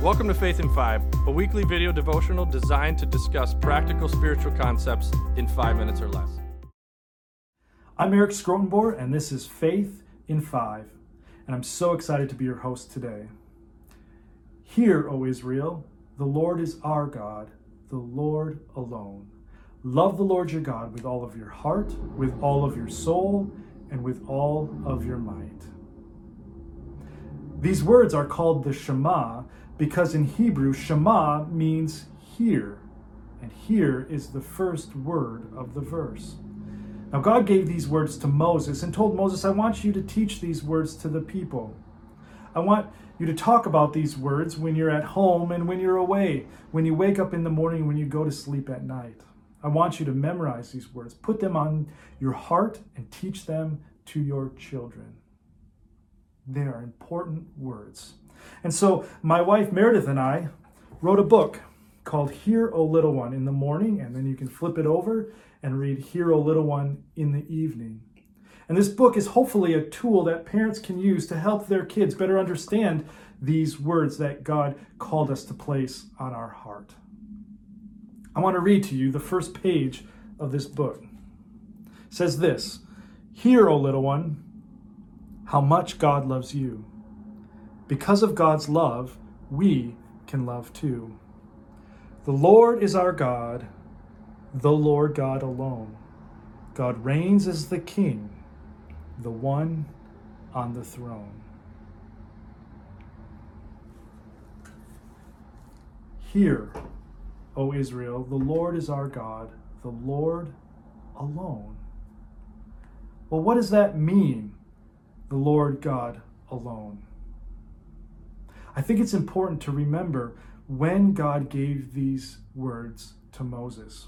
Welcome to Faith in Five, a weekly video devotional designed to discuss practical spiritual concepts in five minutes or less. I'm Eric Schrotenboer, and this is Faith in Five, and I'm so excited to be your host today. Hear, O Israel, the Lord is our God, the Lord alone. Love the Lord your God with all of your heart, with all of your soul, and with all of your might. These words are called the Shema because in Hebrew, Shema means hear, and hear is the first word of the verse. Now, God gave these words to Moses and told Moses, I want you to teach these words to the people. I want you to talk about these words when you're at home and when you're away, when you wake up in the morning, when you go to sleep at night. I want you to memorize these words, put them on your heart, and teach them to your children. They are important words. And so my wife Meredith and I wrote a book called Hear, O Little One in the morning, and then you can flip it over and read Hear, O Little One in the evening. And this book is hopefully a tool that parents can use to help their kids better understand these words that God called us to place on our heart. I want to read to you the first page of this book. It says this Hear, O little one, how much God loves you. Because of God's love, we can love too. The Lord is our God, the Lord God alone. God reigns as the King, the one on the throne. Hear, O Israel, the Lord is our God, the Lord alone. Well, what does that mean, the Lord God alone? I think it's important to remember when God gave these words to Moses.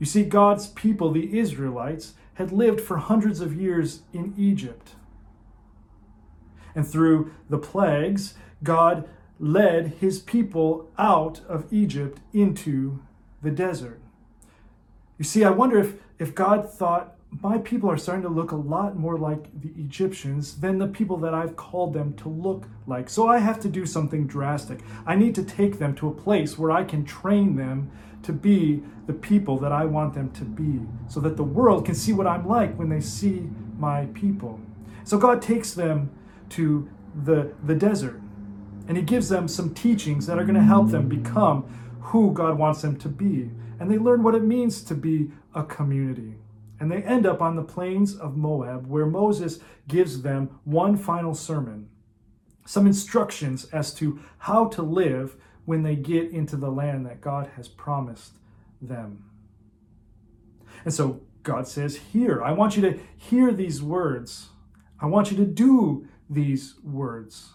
You see, God's people, the Israelites, had lived for hundreds of years in Egypt. And through the plagues, God led his people out of Egypt into the desert. You see, I wonder if, if God thought, my people are starting to look a lot more like the Egyptians than the people that I've called them to look like. So I have to do something drastic. I need to take them to a place where I can train them to be the people that I want them to be, so that the world can see what I'm like when they see my people. So God takes them to the, the desert and He gives them some teachings that are going to help them become who God wants them to be. And they learn what it means to be a community. And they end up on the plains of Moab, where Moses gives them one final sermon, some instructions as to how to live when they get into the land that God has promised them. And so God says, Hear, I want you to hear these words. I want you to do these words.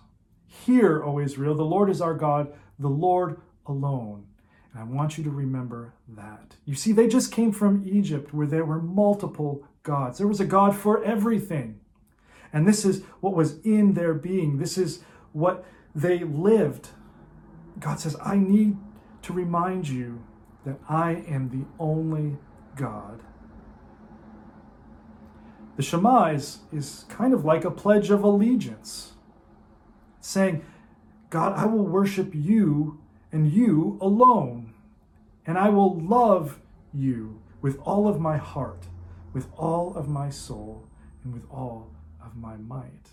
Hear, O Israel, the Lord is our God, the Lord alone. And I want you to remember that. You see, they just came from Egypt where there were multiple gods. There was a God for everything. And this is what was in their being. This is what they lived. God says, I need to remind you that I am the only God. The Shema is, is kind of like a pledge of allegiance, saying, God, I will worship you and you alone. And I will love you with all of my heart, with all of my soul, and with all of my might.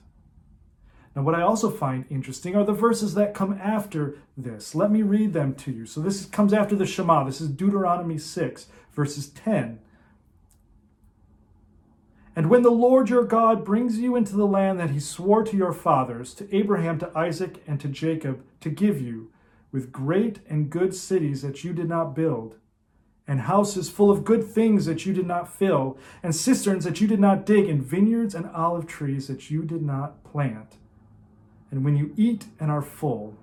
Now, what I also find interesting are the verses that come after this. Let me read them to you. So, this comes after the Shema. This is Deuteronomy 6, verses 10. And when the Lord your God brings you into the land that he swore to your fathers, to Abraham, to Isaac, and to Jacob, to give you, with great and good cities that you did not build, and houses full of good things that you did not fill, and cisterns that you did not dig, and vineyards and olive trees that you did not plant. And when you eat and are full,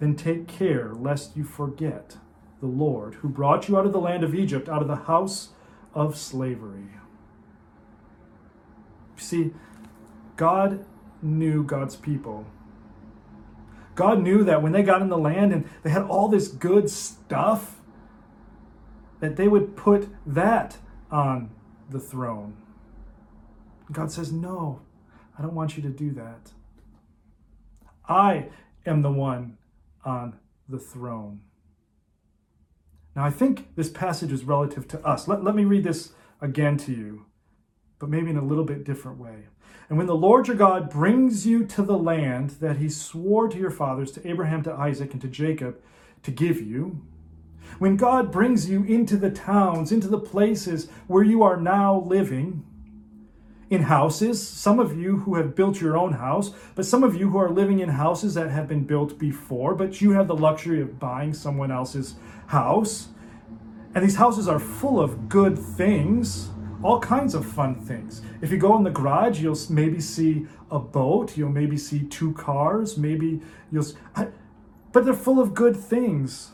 then take care lest you forget the Lord who brought you out of the land of Egypt, out of the house of slavery. See, God knew God's people God knew that when they got in the land and they had all this good stuff, that they would put that on the throne. God says, No, I don't want you to do that. I am the one on the throne. Now, I think this passage is relative to us. Let, let me read this again to you, but maybe in a little bit different way. And when the Lord your God brings you to the land that he swore to your fathers, to Abraham, to Isaac, and to Jacob, to give you, when God brings you into the towns, into the places where you are now living, in houses, some of you who have built your own house, but some of you who are living in houses that have been built before, but you have the luxury of buying someone else's house. And these houses are full of good things, all kinds of fun things. If you go in the garage, you'll maybe see a boat, you'll maybe see two cars, maybe you'll. But they're full of good things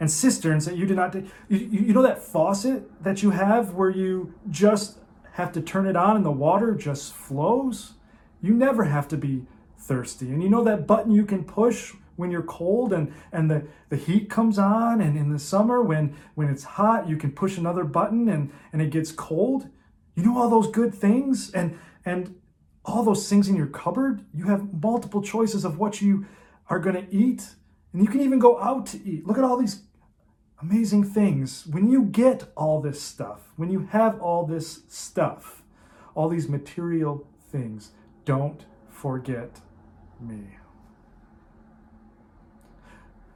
and cisterns that you did not. You, you know that faucet that you have where you just have to turn it on and the water just flows? You never have to be thirsty. And you know that button you can push when you're cold and, and the, the heat comes on and in the summer when, when it's hot you can push another button and, and it gets cold you know all those good things and and all those things in your cupboard you have multiple choices of what you are going to eat and you can even go out to eat look at all these amazing things. When you get all this stuff, when you have all this stuff, all these material things, don't forget me.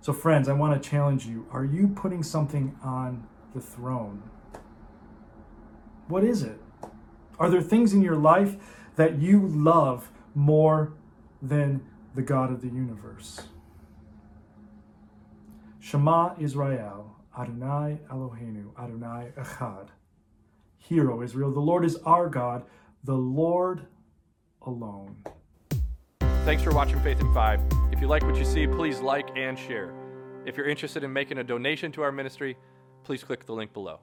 So, friends, I want to challenge you. Are you putting something on the throne? What is it? Are there things in your life that you love more than the God of the universe? Shema Israel, Adonai Eloheinu, Adonai Echad. Hear, O Israel, the Lord is our God, the Lord alone. Thanks for watching Faith in Five. If you like what you see, please like and share. If you're interested in making a donation to our ministry, please click the link below.